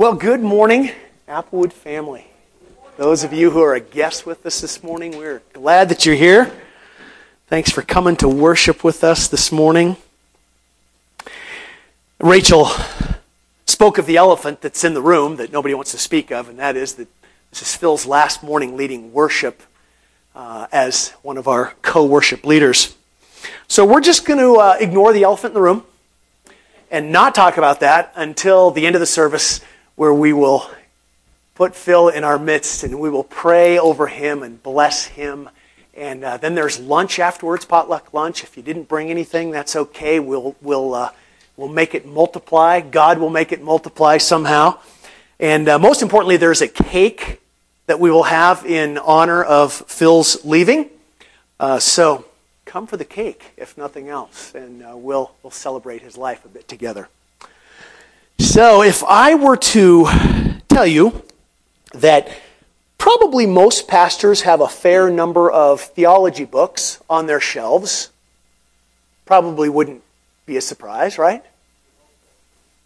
Well, good morning, Applewood family. Those of you who are a guest with us this morning, we're glad that you're here. Thanks for coming to worship with us this morning. Rachel spoke of the elephant that's in the room that nobody wants to speak of, and that is that this is Phil's last morning leading worship uh, as one of our co worship leaders. So we're just going to uh, ignore the elephant in the room and not talk about that until the end of the service, where we will put Phil in our midst and we will pray over him and bless him. And uh, then there's lunch afterwards, potluck lunch. If you didn't bring anything, that's okay. We'll, we'll, uh, we'll make it multiply. God will make it multiply somehow. And uh, most importantly, there's a cake that we will have in honor of Phil's leaving. Uh, so come for the cake, if nothing else, and uh, we'll, we'll celebrate his life a bit together. So, if I were to tell you that probably most pastors have a fair number of theology books on their shelves, probably wouldn't be a surprise, right?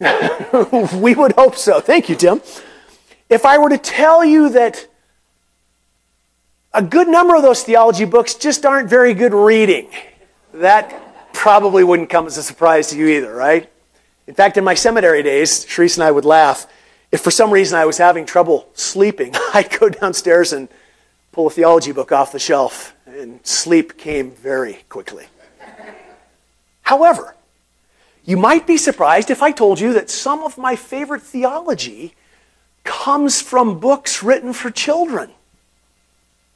we would hope so. Thank you, Tim. If I were to tell you that a good number of those theology books just aren't very good reading. That probably wouldn't come as a surprise to you either, right? In fact, in my seminary days, Sharice and I would laugh. If for some reason I was having trouble sleeping, I'd go downstairs and pull a theology book off the shelf, and sleep came very quickly. However, you might be surprised if I told you that some of my favorite theology comes from books written for children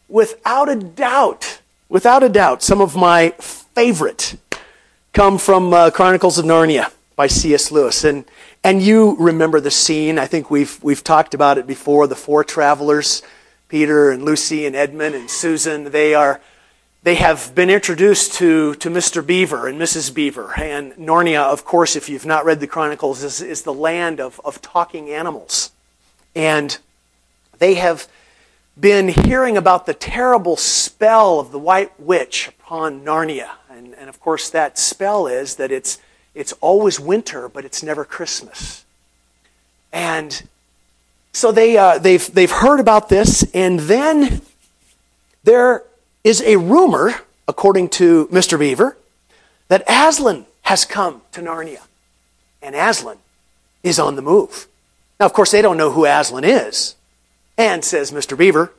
without a doubt, without a doubt, some of my favorite come from uh, Chronicles of Narnia by C.S. Lewis. And, and you remember the scene. I think we've, we've talked about it before. The four travelers, Peter and Lucy and Edmund and Susan, they are they have been introduced to, to Mr. Beaver and Mrs. Beaver. And Narnia, of course, if you've not read the Chronicles, is, is the land of, of talking animals. And they have been hearing about the terrible spell of the White Witch upon Narnia. And, and of course, that spell is that it's, it's always winter, but it's never Christmas. And so they, uh, they've, they've heard about this, and then there is a rumor, according to Mr. Beaver, that Aslan has come to Narnia. And Aslan is on the move. Now, of course, they don't know who Aslan is. And, says Mr. Beaver,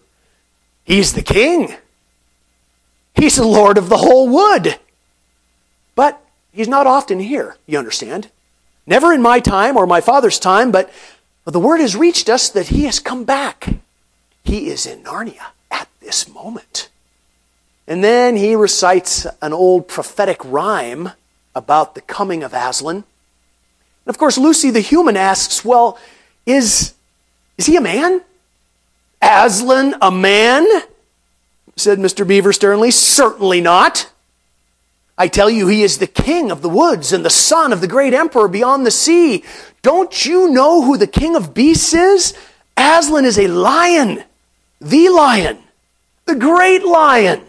he's the king. He's the lord of the whole wood. He's not often here, you understand. Never in my time or my father's time, but the word has reached us that he has come back. He is in Narnia at this moment. And then he recites an old prophetic rhyme about the coming of Aslan. And of course, Lucy the human asks, Well, is, is he a man? Aslan a man? said Mr. Beaver sternly. Certainly not. I tell you, he is the king of the woods and the son of the great emperor beyond the sea. Don't you know who the king of beasts is? Aslan is a lion, the lion, the great lion.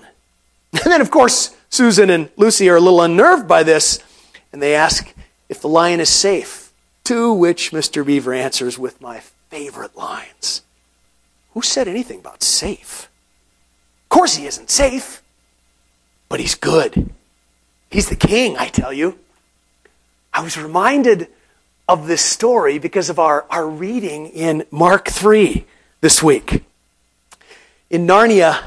And then, of course, Susan and Lucy are a little unnerved by this, and they ask if the lion is safe. To which Mr. Beaver answers with my favorite lines who said anything about safe? Of course, he isn't safe, but he's good. He's the king, I tell you. I was reminded of this story because of our, our reading in Mark 3 this week. In Narnia,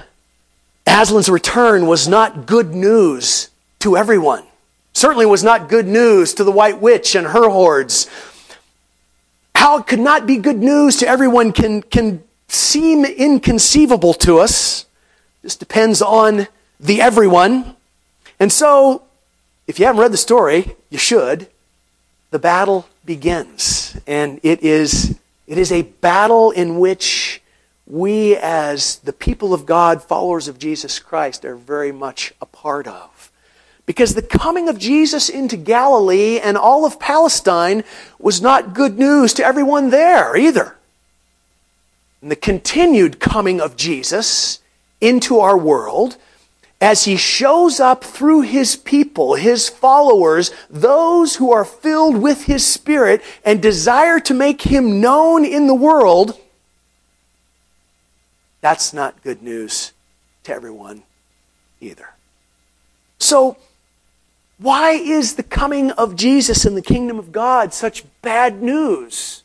Aslan's return was not good news to everyone. Certainly was not good news to the White Witch and her hordes. How it could not be good news to everyone can, can seem inconceivable to us. This depends on the everyone. And so, if you haven't read the story, you should. The battle begins. And it is, it is a battle in which we, as the people of God, followers of Jesus Christ, are very much a part of. Because the coming of Jesus into Galilee and all of Palestine was not good news to everyone there either and the continued coming of Jesus into our world as he shows up through his people, his followers, those who are filled with his spirit and desire to make him known in the world, that's not good news to everyone either. So, why is the coming of Jesus in the kingdom of God such bad news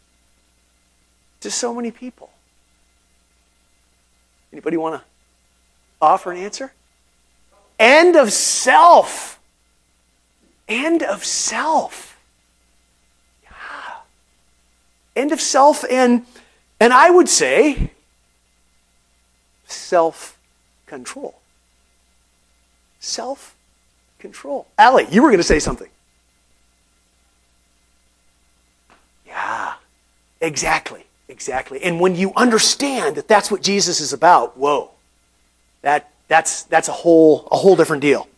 to so many people? Anybody want to offer an answer? End of self. End of self. Yeah. End of self and and I would say self control. Self control. Allie, you were going to say something. Yeah, exactly, exactly. And when you understand that that's what Jesus is about, whoa, that, that's, that's a, whole, a whole different deal.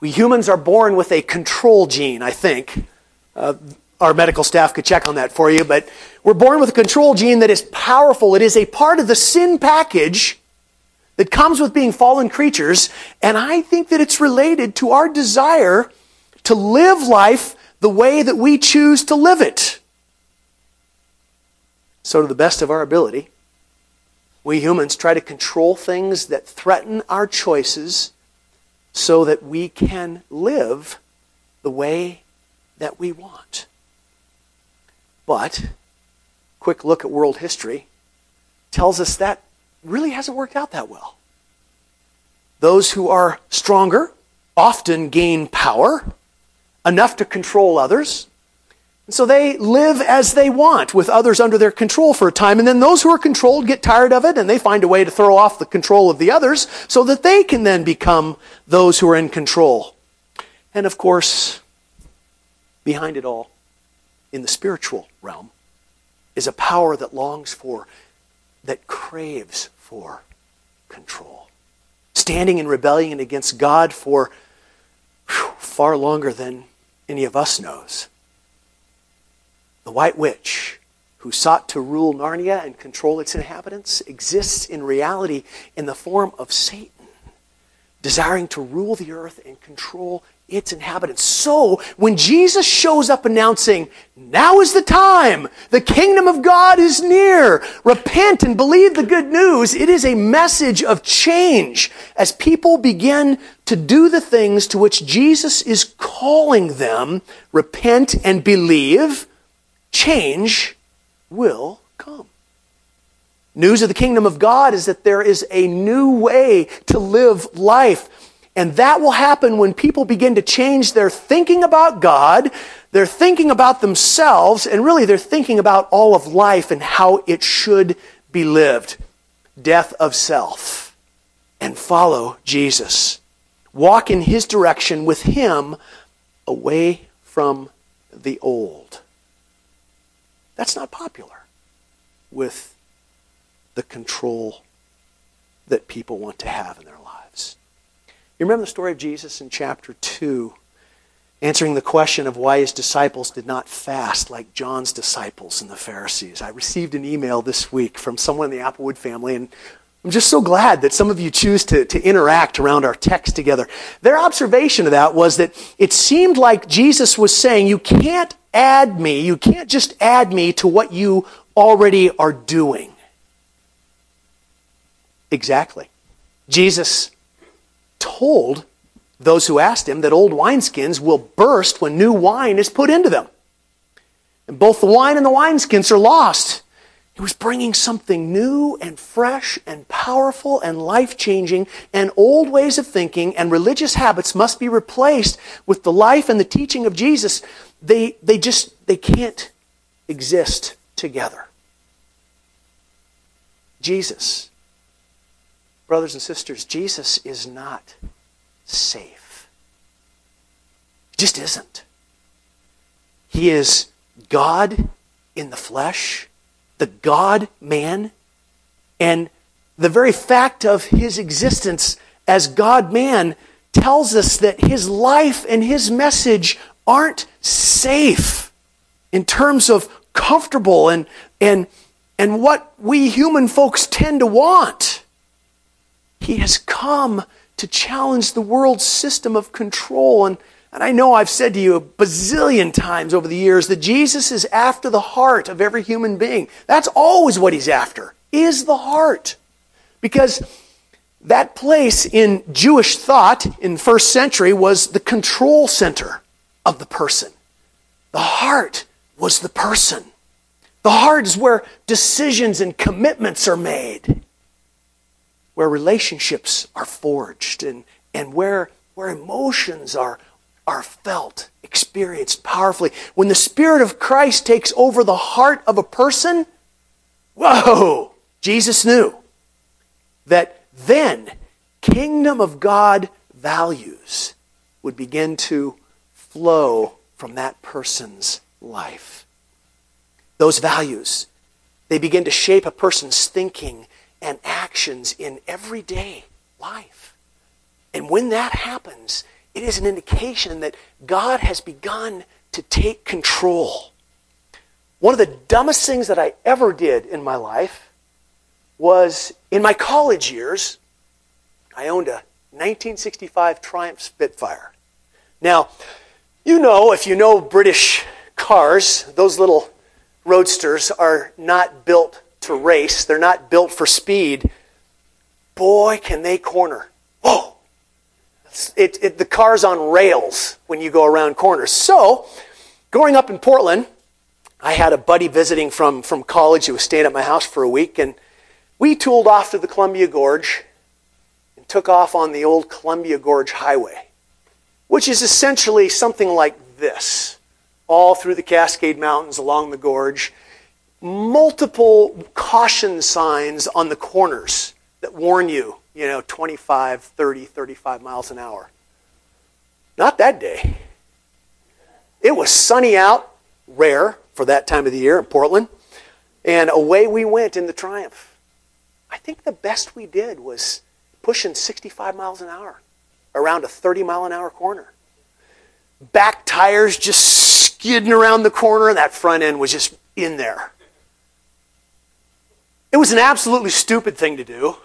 We humans are born with a control gene, I think. Uh, our medical staff could check on that for you, but we're born with a control gene that is powerful. It is a part of the sin package that comes with being fallen creatures, and I think that it's related to our desire to live life the way that we choose to live it. So, to the best of our ability, we humans try to control things that threaten our choices so that we can live the way that we want. But, quick look at world history tells us that really hasn't worked out that well. Those who are stronger often gain power, enough to control others. And so they live as they want with others under their control for a time. And then those who are controlled get tired of it and they find a way to throw off the control of the others so that they can then become those who are in control. And of course, behind it all, in the spiritual realm, is a power that longs for, that craves for control. Standing in rebellion against God for whew, far longer than any of us knows. The White Witch, who sought to rule Narnia and control its inhabitants, exists in reality in the form of Satan, desiring to rule the earth and control its inhabitants. So, when Jesus shows up announcing, now is the time, the kingdom of God is near, repent and believe the good news, it is a message of change as people begin to do the things to which Jesus is calling them, repent and believe, change will come. News of the kingdom of God is that there is a new way to live life and that will happen when people begin to change their thinking about God, their thinking about themselves, and really their thinking about all of life and how it should be lived. Death of self. And follow Jesus. Walk in his direction with him away from the old. That's not popular with the control that people want to have in their lives. You remember the story of Jesus in chapter 2, answering the question of why his disciples did not fast like John's disciples and the Pharisees. I received an email this week from someone in the Applewood family, and I'm just so glad that some of you choose to, to interact around our text together. Their observation of that was that it seemed like Jesus was saying, You can't add me, you can't just add me to what you already are doing. Exactly. Jesus told those who asked him that old wineskins will burst when new wine is put into them. And both the wine and the wineskins are lost. He was bringing something new and fresh and powerful and life changing, and old ways of thinking and religious habits must be replaced with the life and the teaching of Jesus. They, they just they can't exist together. Jesus brothers and sisters, Jesus is not safe. He just isn't. He is God in the flesh, the God man, and the very fact of his existence as God man tells us that his life and his message aren't safe in terms of comfortable and, and, and what we human folks tend to want. He has come to challenge the world's system of control. And, and I know I've said to you a bazillion times over the years that Jesus is after the heart of every human being. That's always what he's after, is the heart. Because that place in Jewish thought in first century was the control center of the person. The heart was the person. The heart is where decisions and commitments are made, where relationships are forged, and, and where, where emotions are, are felt, experienced powerfully. When the Spirit of Christ takes over the heart of a person, whoa, Jesus knew that then kingdom of God values would begin to flow from that person's life. Those values, they begin to shape a person's thinking and actions in everyday life. And when that happens, it is an indication that God has begun to take control. One of the dumbest things that I ever did in my life was in my college years, I owned a 1965 Triumph Spitfire. Now, you know, if you know British cars, those little roadsters are not built to race, they're not built for speed. Boy, can they corner. Whoa! It, it, the car's on rails when you go around corners. So, growing up in Portland, I had a buddy visiting from, from college who was staying at my house for a week, and we tooled off to the Columbia Gorge and took off on the old Columbia Gorge Highway, which is essentially something like this all through the Cascade Mountains along the gorge. Multiple caution signs on the corners that warn you, you know, 25, 30, 35 miles an hour. Not that day. It was sunny out, rare for that time of the year in Portland, and away we went in the Triumph. I think the best we did was pushing 65 miles an hour around a 30 mile an hour corner. Back tires just skidding around the corner, and that front end was just in there. It was an absolutely stupid thing to do,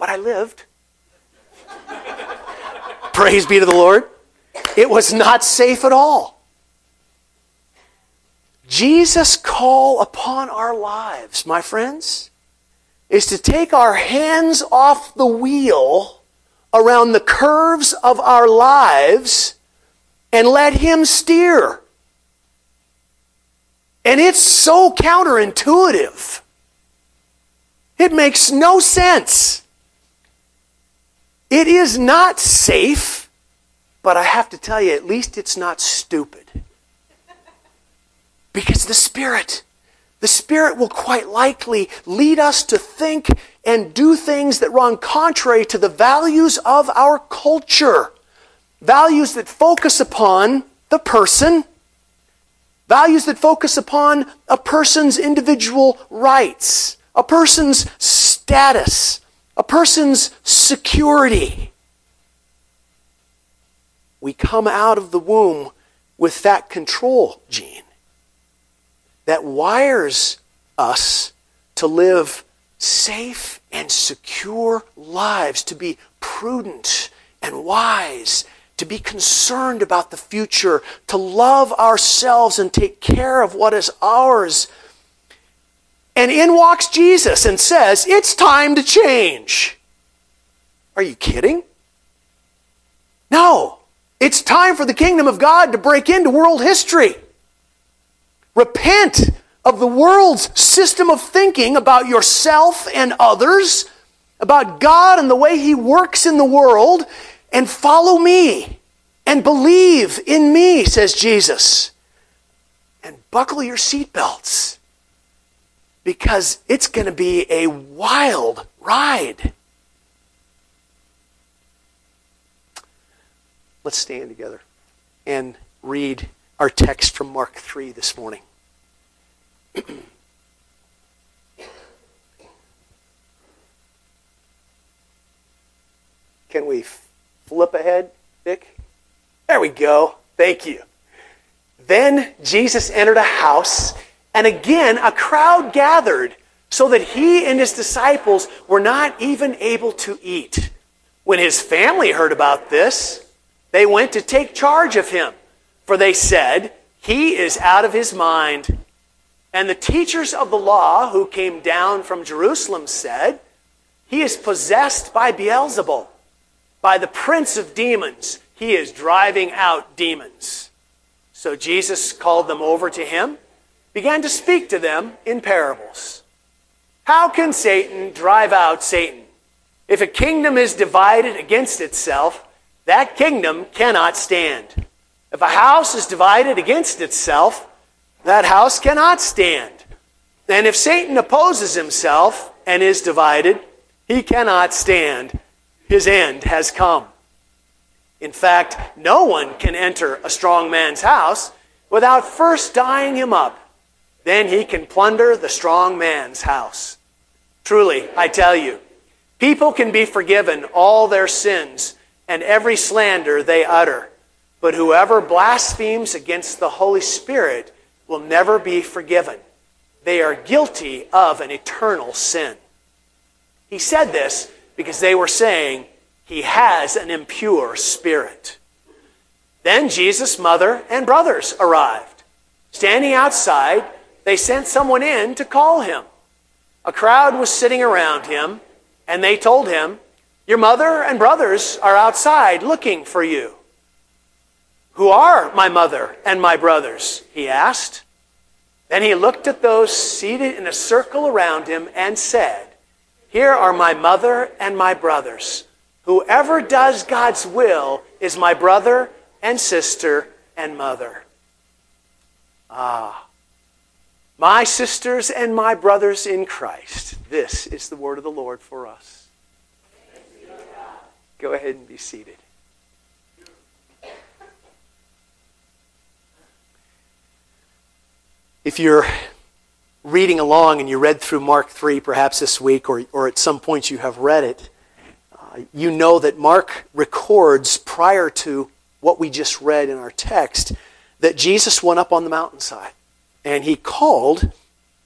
but I lived. Praise be to the Lord. It was not safe at all. Jesus' call upon our lives, my friends, is to take our hands off the wheel around the curves of our lives and let Him steer. And it's so counterintuitive. It makes no sense. It is not safe, but I have to tell you, at least it's not stupid. Because the Spirit the Spirit will quite likely lead us to think and do things that run contrary to the values of our culture. Values that focus upon the person, values that focus upon a person's individual rights, a person's status, a person's security. We come out of the womb with that control gene that wires us to live safe and secure lives, to be prudent and wise, to be concerned about the future, to love ourselves and take care of what is ours. And in walks Jesus and says, It's time to change. Are you kidding? No. It's time for the kingdom of God to break into world history. Repent of the world's system of thinking about yourself and others, about God and the way He works in the world, and follow me and believe in me, says Jesus. And buckle your seatbelts because it's going to be a wild ride. Let's stand together and read our text from Mark 3 this morning. Can we flip ahead, Vic? There we go. Thank you. Then Jesus entered a house, and again a crowd gathered, so that he and his disciples were not even able to eat. When his family heard about this, they went to take charge of him, for they said, He is out of his mind. And the teachers of the law who came down from Jerusalem said, He is possessed by Beelzebul, by the prince of demons. He is driving out demons. So Jesus called them over to him, began to speak to them in parables. How can Satan drive out Satan? If a kingdom is divided against itself, that kingdom cannot stand. If a house is divided against itself, that house cannot stand. And if Satan opposes himself and is divided, he cannot stand. His end has come. In fact, no one can enter a strong man's house without first dyeing him up. Then he can plunder the strong man's house. Truly, I tell you, people can be forgiven all their sins and every slander they utter. But whoever blasphemes against the Holy Spirit will never be forgiven. They are guilty of an eternal sin. He said this because they were saying he has an impure spirit. Then Jesus' mother and brothers arrived. Standing outside, they sent someone in to call him. A crowd was sitting around him, and they told him, Your mother and brothers are outside looking for you. Who are my mother and my brothers? he asked. Then he looked at those seated in a circle around him and said, Here are my mother and my brothers. Whoever does God's will is my brother and sister and mother. Ah, my sisters and my brothers in Christ, this is the word of the Lord for us. Go ahead and be seated. If you're reading along and you read through Mark 3 perhaps this week, or, or at some point you have read it, uh, you know that Mark records prior to what we just read in our text that Jesus went up on the mountainside and he called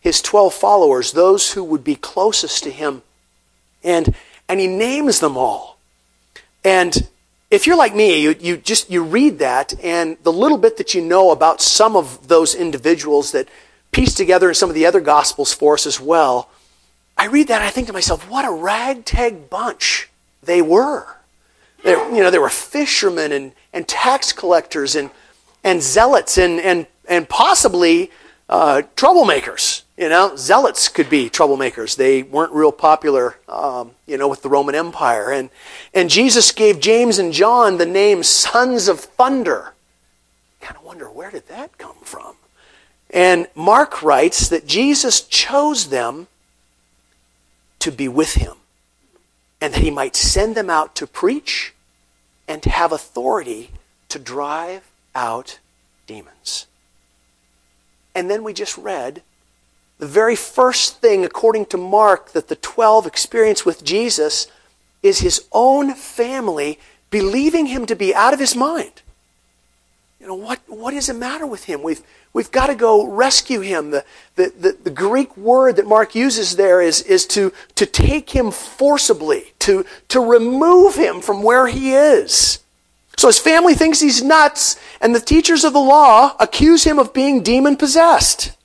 his 12 followers, those who would be closest to him, and, and he names them all. And if you're like me, you, you just you read that, and the little bit that you know about some of those individuals that piece together in some of the other gospels for us as well, I read that and I think to myself, what a ragtag bunch they were. They, you know, they were fishermen and, and tax collectors and, and zealots and, and, and possibly uh, troublemakers. You know, zealots could be troublemakers. They weren't real popular, um, you know, with the Roman Empire. And, and Jesus gave James and John the name sons of thunder. Kind of wonder where did that come from? And Mark writes that Jesus chose them to be with him and that he might send them out to preach and have authority to drive out demons. And then we just read the very first thing, according to Mark, that the 12 experience with Jesus is his own family believing him to be out of his mind. You know, what, what is the matter with him? We've, we've got to go rescue him. The, the, the, the Greek word that Mark uses there is, is to, to take him forcibly, to, to remove him from where he is. So his family thinks he's nuts, and the teachers of the law accuse him of being demon possessed.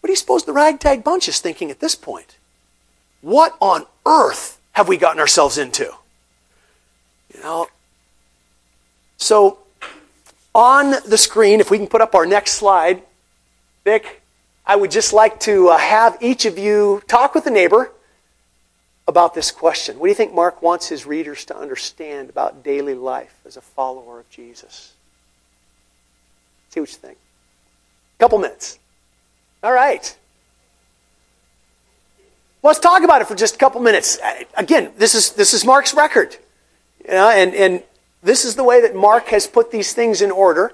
What do you suppose the ragtag bunch is thinking at this point? What on earth have we gotten ourselves into? You know, so on the screen, if we can put up our next slide, Vic, I would just like to uh, have each of you talk with a neighbor about this question. What do you think Mark wants his readers to understand about daily life as a follower of Jesus? See what you think. Couple minutes. All right. Let's talk about it for just a couple minutes. Again, this is, this is Mark's record. You know, and, and this is the way that Mark has put these things in order.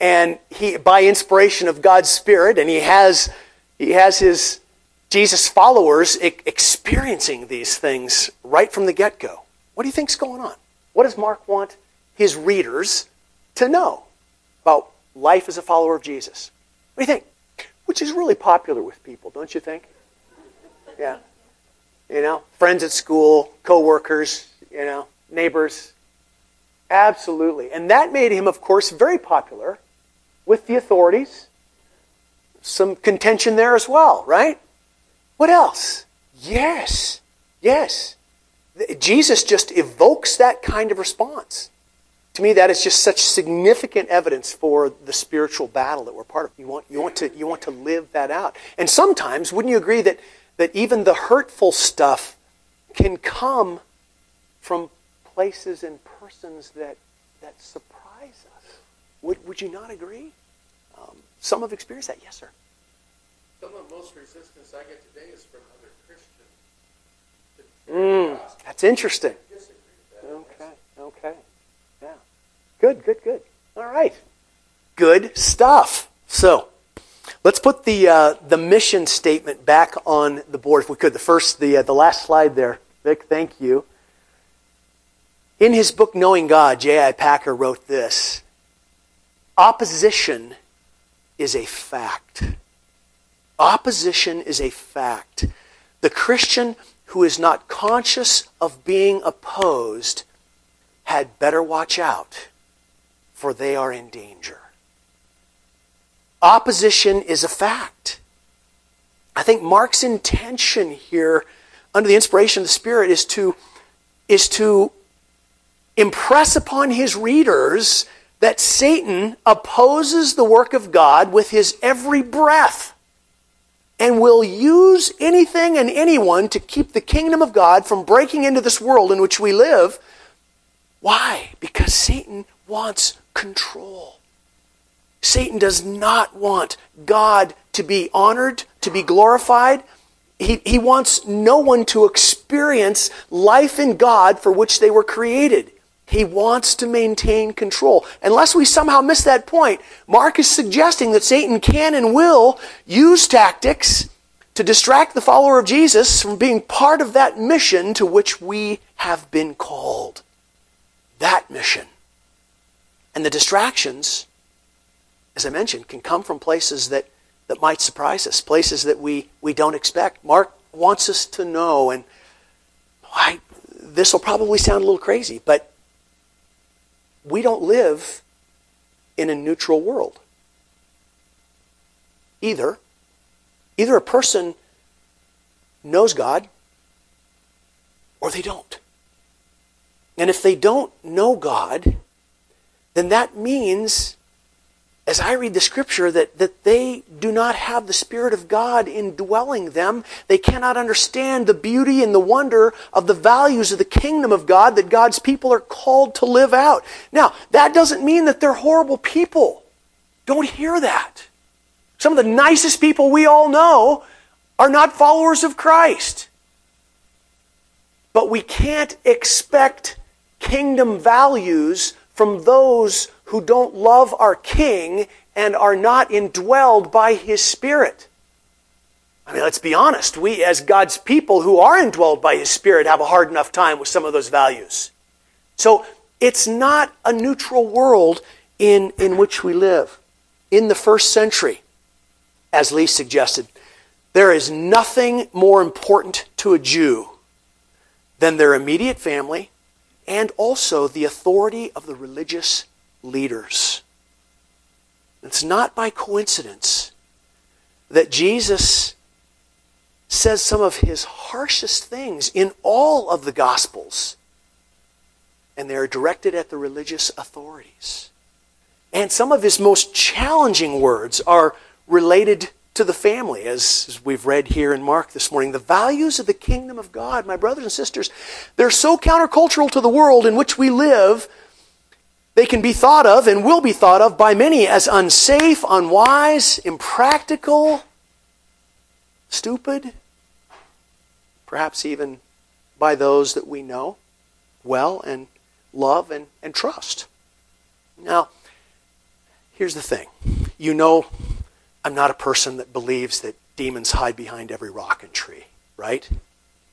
And he, by inspiration of God's Spirit, and he has, he has his Jesus followers experiencing these things right from the get go. What do you think's going on? What does Mark want his readers to know about life as a follower of Jesus? What do you think? which is really popular with people, don't you think? Yeah. You know, friends at school, coworkers, you know, neighbors. Absolutely. And that made him, of course, very popular with the authorities. Some contention there as well, right? What else? Yes. Yes. Jesus just evokes that kind of response. To me, that is just such significant evidence for the spiritual battle that we're part of. You want, you want, to, you want to live that out. And sometimes, wouldn't you agree that, that even the hurtful stuff can come from places and persons that, that surprise us? Would, would you not agree? Um, some have experienced that. Yes, sir. Some of the most resistance I get today is from other Christians. Mm, that's interesting. Okay, okay. Yeah. Good, good, good. All right. Good stuff. So, let's put the, uh, the mission statement back on the board if we could. The first, the, uh, the last slide there. Vic, thank you. In his book, Knowing God, J.I. Packer wrote this Opposition is a fact. Opposition is a fact. The Christian who is not conscious of being opposed had better watch out, for they are in danger. Opposition is a fact. I think Mark's intention here, under the inspiration of the Spirit, is to, is to impress upon his readers that Satan opposes the work of God with his every breath and will use anything and anyone to keep the kingdom of God from breaking into this world in which we live. Why? Because Satan wants control. Satan does not want God to be honored, to be glorified. He, he wants no one to experience life in God for which they were created. He wants to maintain control. Unless we somehow miss that point, Mark is suggesting that Satan can and will use tactics to distract the follower of Jesus from being part of that mission to which we have been called. That mission. And the distractions, as I mentioned, can come from places that, that might surprise us, places that we, we don't expect. Mark wants us to know, and I, this will probably sound a little crazy, but we don't live in a neutral world. Either, either a person knows God or they don't. And if they don't know God, then that means as I read the scripture, that, that they do not have the Spirit of God indwelling them. They cannot understand the beauty and the wonder of the values of the kingdom of God that God's people are called to live out. Now, that doesn't mean that they're horrible people. Don't hear that. Some of the nicest people we all know are not followers of Christ. But we can't expect kingdom values from those who don't love our King and are not indwelled by His Spirit. I mean, let's be honest. We, as God's people who are indwelled by His Spirit, have a hard enough time with some of those values. So, it's not a neutral world in, in which we live. In the first century, as Lee suggested, there is nothing more important to a Jew than their immediate family and also the authority of the religious leaders. It's not by coincidence that Jesus says some of his harshest things in all of the Gospels, and they are directed at the religious authorities. And some of his most challenging words are related to the family, as, as, we've read here in Mark this morning. The values of the kingdom of God, my brothers and sisters, they're so countercultural to the world in which we live they can be thought of and will be thought of by many as unsafe, unwise, impractical, stupid, perhaps even by those that we know well and love and, and trust. Now, here's the thing. You know, I'm not a person that believes that demons hide behind every rock and tree, right?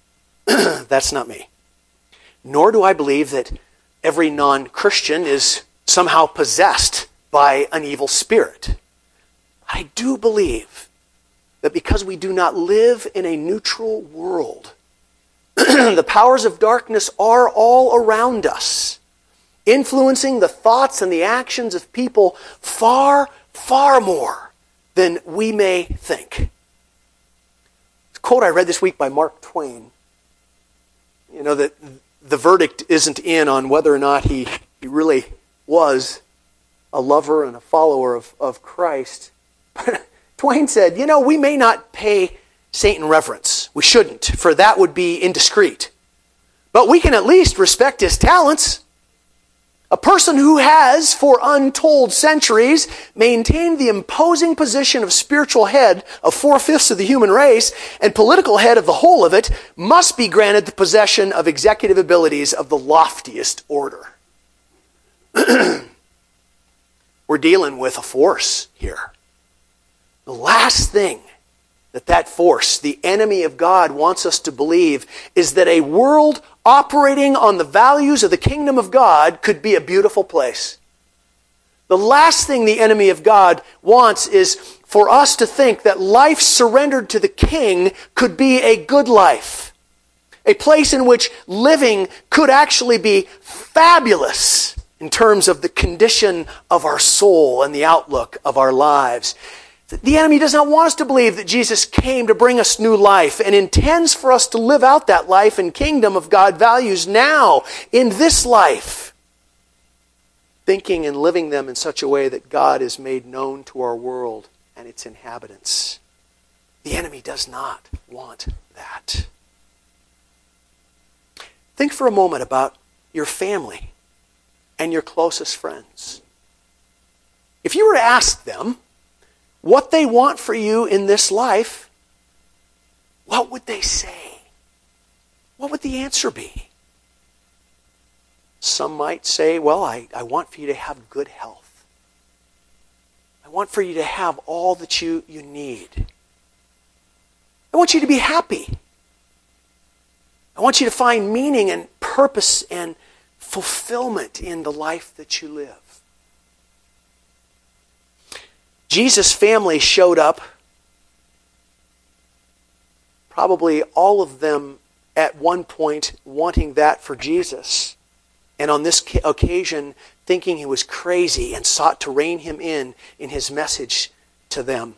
That's not me. Nor do I believe that every non Christian is somehow possessed by an evil spirit. I do believe that because we do not live in a neutral world, the powers of darkness are all around us, influencing the thoughts and the actions of people far, far more than we may think. It's a quote I read this week by Mark Twain. You know, that the verdict isn't in on whether or not he, he really was a lover and a follower of, of Christ. Twain said, You know, we may not pay Satan reverence. We shouldn't, for that would be indiscreet. But we can at least respect his talents. A person who has, for untold centuries, maintained the imposing position of spiritual head of four fifths of the human race and political head of the whole of it must be granted the possession of executive abilities of the loftiest order. We're dealing with a force here. The last thing that that force, the enemy of God, wants us to believe is that a world operating on the values of the kingdom of God could be a beautiful place. The last thing the enemy of God wants is for us to think that life surrendered to the king could be a good life. A place in which living could actually be fabulous in terms of the condition of our soul and the outlook of our lives. The enemy does not want us to believe that Jesus came to bring us new life and intends for us to live out that life and kingdom of God values now in this life, thinking and living them in such a way that God is made known to our world and its inhabitants. The enemy does not want that. Think for a moment about your family and your closest friends. If you were to ask them, what they want for you in this life, what would they say? What would the answer be? Some might say, Well, I, I want for you to have good health. I want for you to have all that you, you need. I want you to be happy. I want you to find meaning and purpose and fulfillment in the life that you live. Jesus' family showed up, probably all of them at one point wanting that for Jesus. And on this occasion, thinking he was crazy and sought to rein him in in his message to them.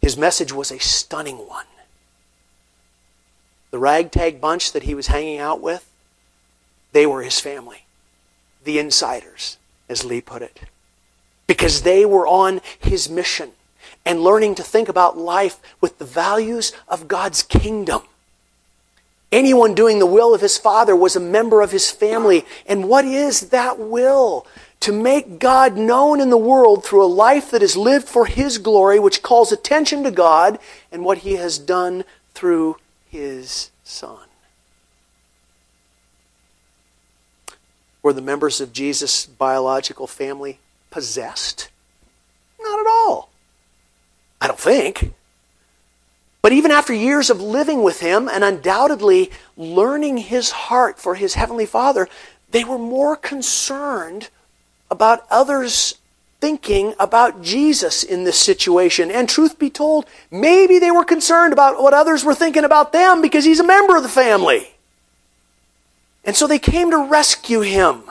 His message was a stunning one. The ragtag bunch that he was hanging out with, they were his family. The insiders, as Lee put it because they were on his mission and learning to think about life with the values of God's kingdom. Anyone doing the will of his Father was a member of his family. And what is that will? To make God known in the world through a life that is lived for his glory, which calls attention to God and what he has done through his Son. Were the members of Jesus' biological family possessed? Not at all. I don't think. But even after years of living with him and undoubtedly learning his heart for his heavenly Father, they were more concerned about others thinking about Jesus in this situation. And truth be told, maybe they were concerned about what others were thinking about them because he's a member of the family. And so they came to rescue him.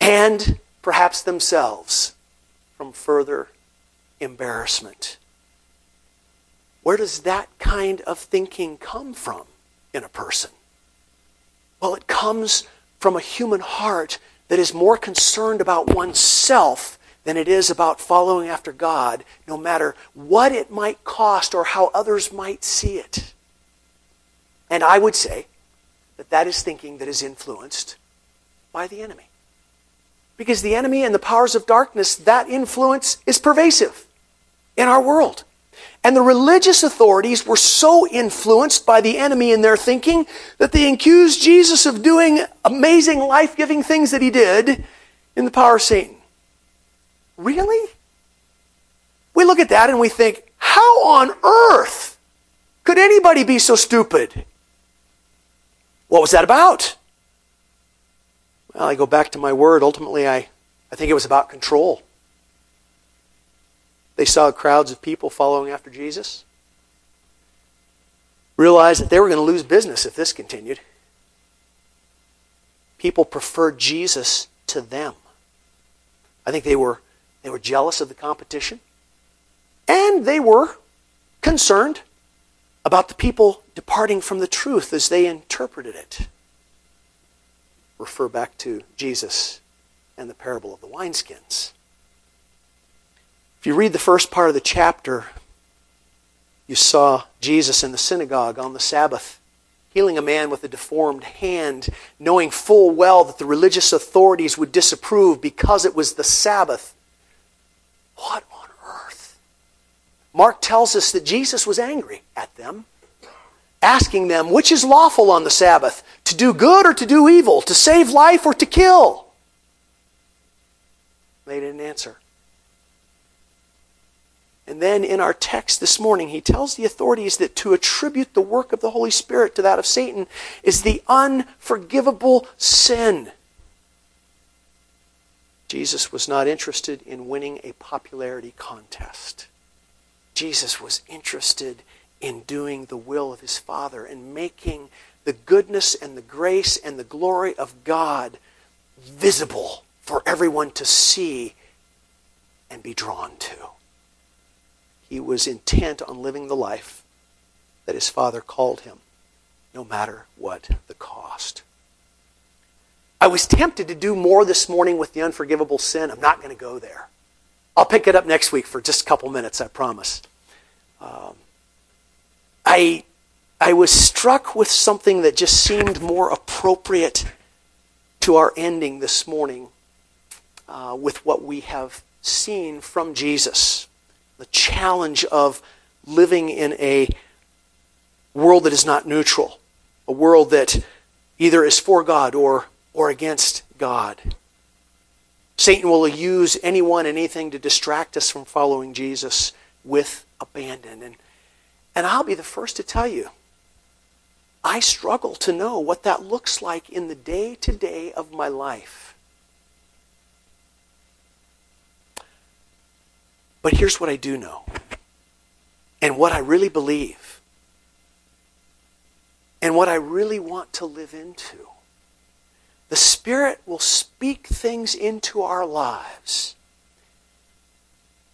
And perhaps themselves, from further embarrassment. Where does that kind of thinking come from in a person? Well, it comes from a human heart that is more concerned about oneself than it is about following after God, no matter what it might cost or how others might see it. And I would say that that is thinking that is influenced by the enemy. Because the enemy and the powers of darkness, that influence is pervasive in our world. And the religious authorities were so influenced by the enemy in their thinking that they accused Jesus of doing amazing life giving things that he did in the power of Satan. Really? We look at that and we think, how on earth could anybody be so stupid? What was that about? Well, I go back to my word. Ultimately, I, I think it was about control. They saw crowds of people following after Jesus. realized that they were going to lose business if this continued. People preferred Jesus to them. I think they were, they were jealous of the competition, and they were concerned about the people departing from the truth as they interpreted it. Refer back to Jesus and the parable of the wineskins. If you read the first part of the chapter, you saw Jesus in the synagogue on the Sabbath healing a man with a deformed hand, knowing full well that the religious authorities would disapprove because it was the Sabbath. What on earth? Mark tells us that Jesus was angry at them, asking them, which is lawful on the Sabbath, to do good or to do evil, to save life or to kill? They didn't answer. And then in our text this morning, he tells the authorities that to attribute the work of the Holy Spirit to that of Satan is the unforgivable sin. Jesus was not interested in winning a popularity contest. Jesus was interested in doing the will of his Father and making the goodness and the grace and the glory of God visible for everyone to see and be drawn to. He was intent on living the life that his father called him, no matter what the cost. I was tempted to do more this morning with the unforgivable sin. I'm not going to go there. I'll pick it up next week for just a couple minutes, I promise. Um, I, I was struck with something that just seemed more appropriate to our ending this morning uh, with what we have seen from Jesus the challenge of living in a world that is not neutral, a world that either is for God or, or against God. Satan will use anyone anything to distract us from following Jesus with abandon. And, and I'll be the first to tell you, I struggle to know what that looks like in the day to day of my life. But here's what I do know, and what I really believe, and what I really want to live into. The Spirit will speak things into our lives.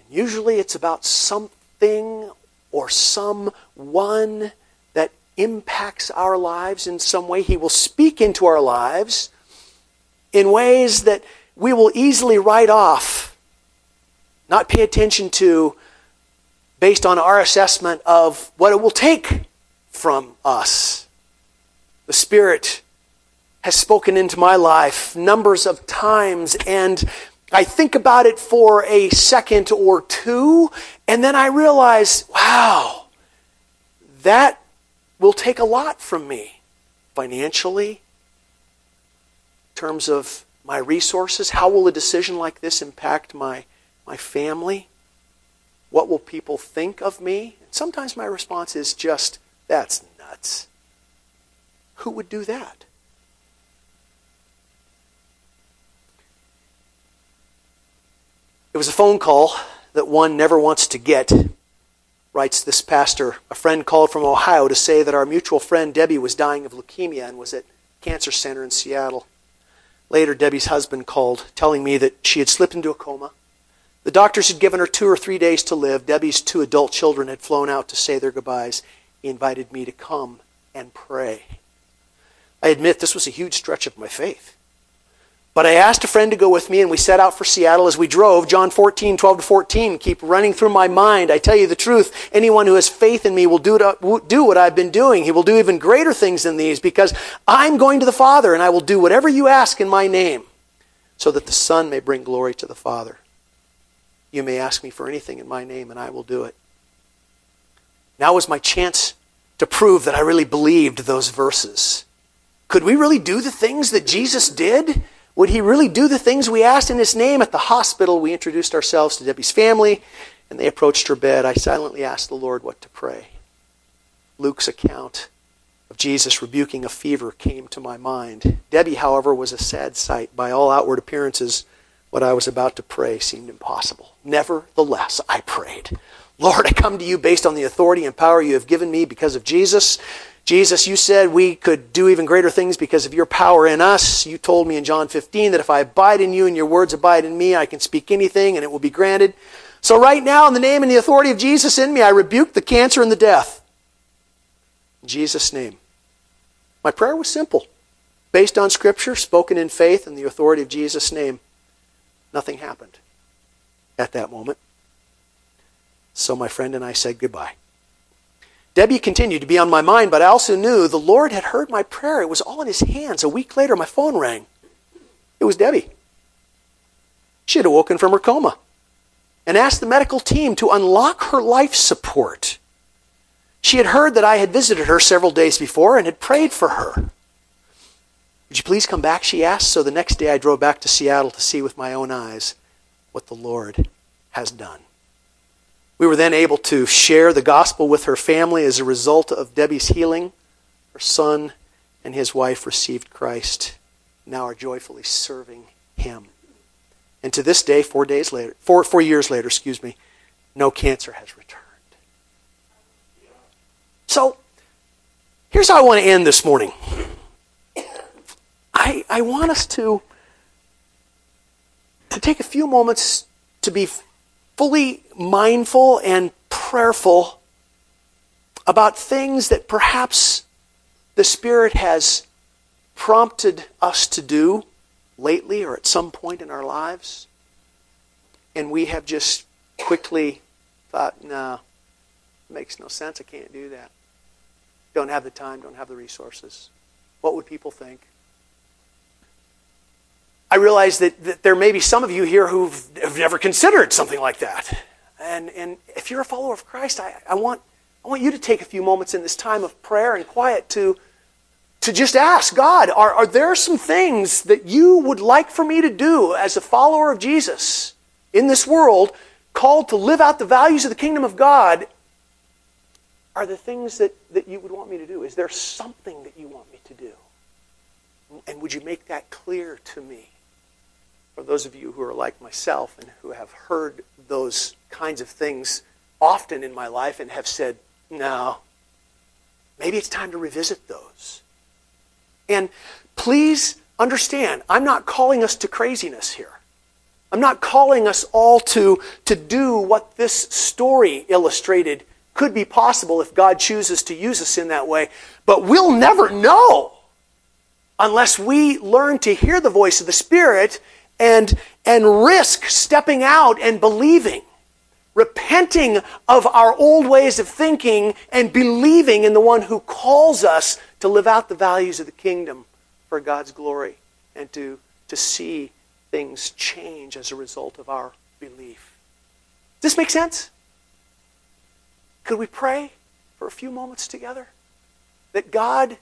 And usually it's about something or someone that impacts our lives in some way. He will speak into our lives in ways that we will easily write off not pay attention to based on our assessment of what it will take from us. The Spirit has spoken into my life numbers of times, and I think about it for a second or two, and then I realize, wow, that will take a lot from me financially, in terms of my resources. How will a decision like this impact my my family? What will people think of me? And sometimes my response is just, that's nuts. Who would do that? It was a phone call that one never wants to get, writes this pastor. A friend called from Ohio to say that our mutual friend Debbie was dying of leukemia and was at cancer center in Seattle. Later, Debbie's husband called, telling me that she had slipped into a coma the doctors had given her two or three days to live. Debbie's two adult children had flown out to say their goodbyes. He invited me to come and pray. I admit this was a huge stretch of my faith. But I asked a friend to go with me, and we set out for Seattle as we drove. John 14, 12 to 14 keep running through my mind. I tell you the truth, anyone who has faith in me will do, do what I've been doing. He will do even greater things than these because I'm going to the Father, and I will do whatever you ask in my name so that the Son may bring glory to the Father. You may ask me for anything in my name, and I will do it. Now was my chance to prove that I really believed those verses. Could we really do the things that Jesus did? Would he really do the things we asked in his name? At the hospital, we introduced ourselves to Debbie's family, and they approached her bed. I silently asked the Lord what to pray. Luke's account of Jesus rebuking a fever came to my mind. Debbie, however, was a sad sight by all outward appearances. What I was about to pray seemed impossible. Nevertheless, I prayed, Lord, I come to you based on the authority and power you have given me because of Jesus. Jesus, you said we could do even greater things because of your power in us. You told me in John 15 that if I abide in you and your words abide in me, I can speak anything and it will be granted. So, right now, in the name and the authority of Jesus in me, I rebuke the cancer and the death. In Jesus' name. My prayer was simple, based on Scripture, spoken in faith and the authority of Jesus' name. Nothing happened at that moment. So, my friend and I said goodbye. Debbie continued to be on my mind, but I also knew the Lord had heard my prayer. It was all in his hands. A week later, my phone rang. It was Debbie. She had awoken from her coma and asked the medical team to unlock her life support. She had heard that I had visited her several days before and had prayed for her. Would you please come back? She asked. So the next day I drove back to Seattle to see with my own eyes what the Lord has done. We were then able to share the gospel with her family as a result of Debbie's healing. Her son and his wife received Christ, now are joyfully serving him. And to this day, four days later, four, four years later, excuse me, no cancer has returned. So, here's how I want to end this morning. I, I want us to, to take a few moments to be fully mindful and prayerful about things that perhaps the Spirit has prompted us to do lately or at some point in our lives. And we have just quickly thought, no, makes no sense. I can't do that. Don't have the time, don't have the resources. What would people think? I realize that, that there may be some of you here who've have never considered something like that. And, and if you're a follower of Christ, I, I, want, I want you to take a few moments in this time of prayer and quiet to, to just ask God, are, are there some things that you would like for me to do as a follower of Jesus in this world, called to live out the values of the kingdom of God? Are there things that, that you would want me to do? Is there something that you want me to do? And would you make that clear to me? For those of you who are like myself and who have heard those kinds of things often in my life and have said, no, maybe it's time to revisit those. And please understand, I'm not calling us to craziness here. I'm not calling us all to, to do what this story illustrated could be possible if God chooses to use us in that way. But we'll never know unless we learn to hear the voice of the Spirit and, and risk stepping out and believing, repenting of our old ways of thinking and believing in the one who calls us to live out the values of the kingdom for God's glory and to, to see things change as a result of our belief. Does this make sense? Could we pray for a few moments together? That God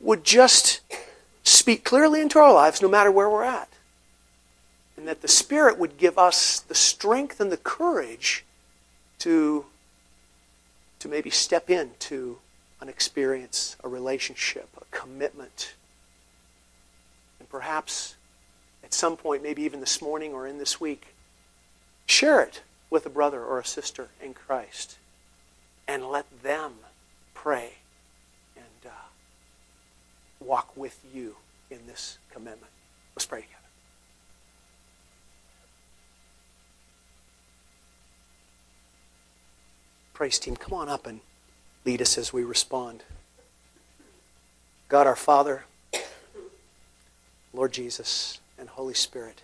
would just speak clearly into our lives no matter where we're at and that the Spirit would give us the strength and the courage to, to maybe step into an experience, a relationship, a commitment. And perhaps at some point, maybe even this morning or in this week, share it with a brother or a sister in Christ and let them pray and uh, walk with you in this commitment. Let's pray together. Praise team, come on up and lead us as we respond. God our Father, Lord Jesus, and Holy Spirit,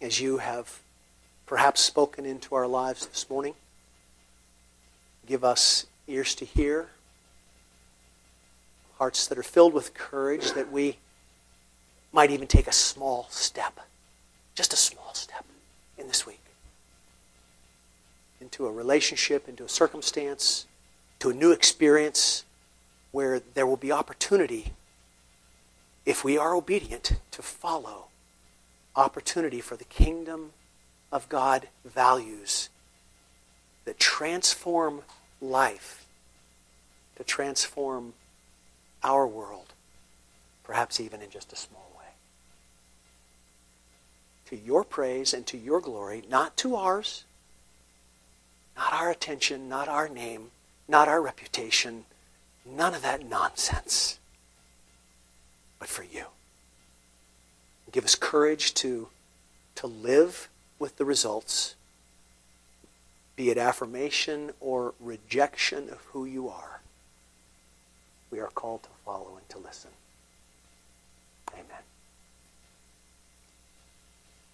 as you have perhaps spoken into our lives this morning, give us ears to hear, hearts that are filled with courage that we might even take a small step, just a small step this week. Into a relationship, into a circumstance, to a new experience where there will be opportunity, if we are obedient, to follow opportunity for the kingdom of God values that transform life, to transform our world, perhaps even in just a small to your praise and to your glory, not to ours, not our attention, not our name, not our reputation, none of that nonsense, but for you. Give us courage to, to live with the results, be it affirmation or rejection of who you are. We are called to follow and to listen.